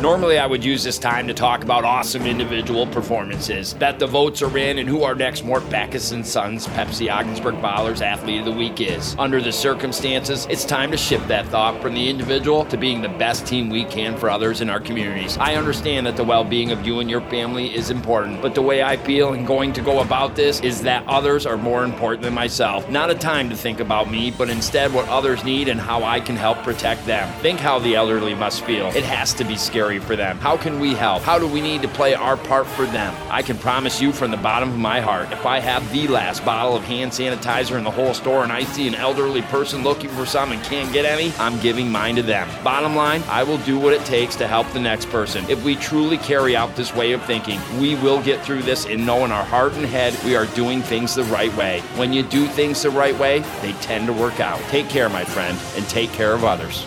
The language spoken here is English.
Normally, I would use this time to talk about awesome individual performances, that the votes are in, and who our next Mort Backus and Sons Pepsi Ogdensburg Ballers Athlete of the Week is. Under the circumstances, it's time to shift that thought from the individual to being the best team we can for others in our communities. I understand that the well being of you and your family is important, but the way I feel and going to go about this is that others are more important than myself. Not a time to think about me, but instead what others need and how I can help protect them. Think how the elderly must feel. It has to be scary for them. How can we help? How do we need to play our part for them? I can promise you from the bottom of my heart, if I have the last bottle of hand sanitizer in the whole store and I see an elderly person looking for some and can't get any, I'm giving mine to them. Bottom line, I will do what it takes to help the next person. If we truly carry out this way of thinking, we will get through this and know in our heart and head we are doing things the right way. When you do things the right way, they tend to work out. Take care, my friend, and take care of others.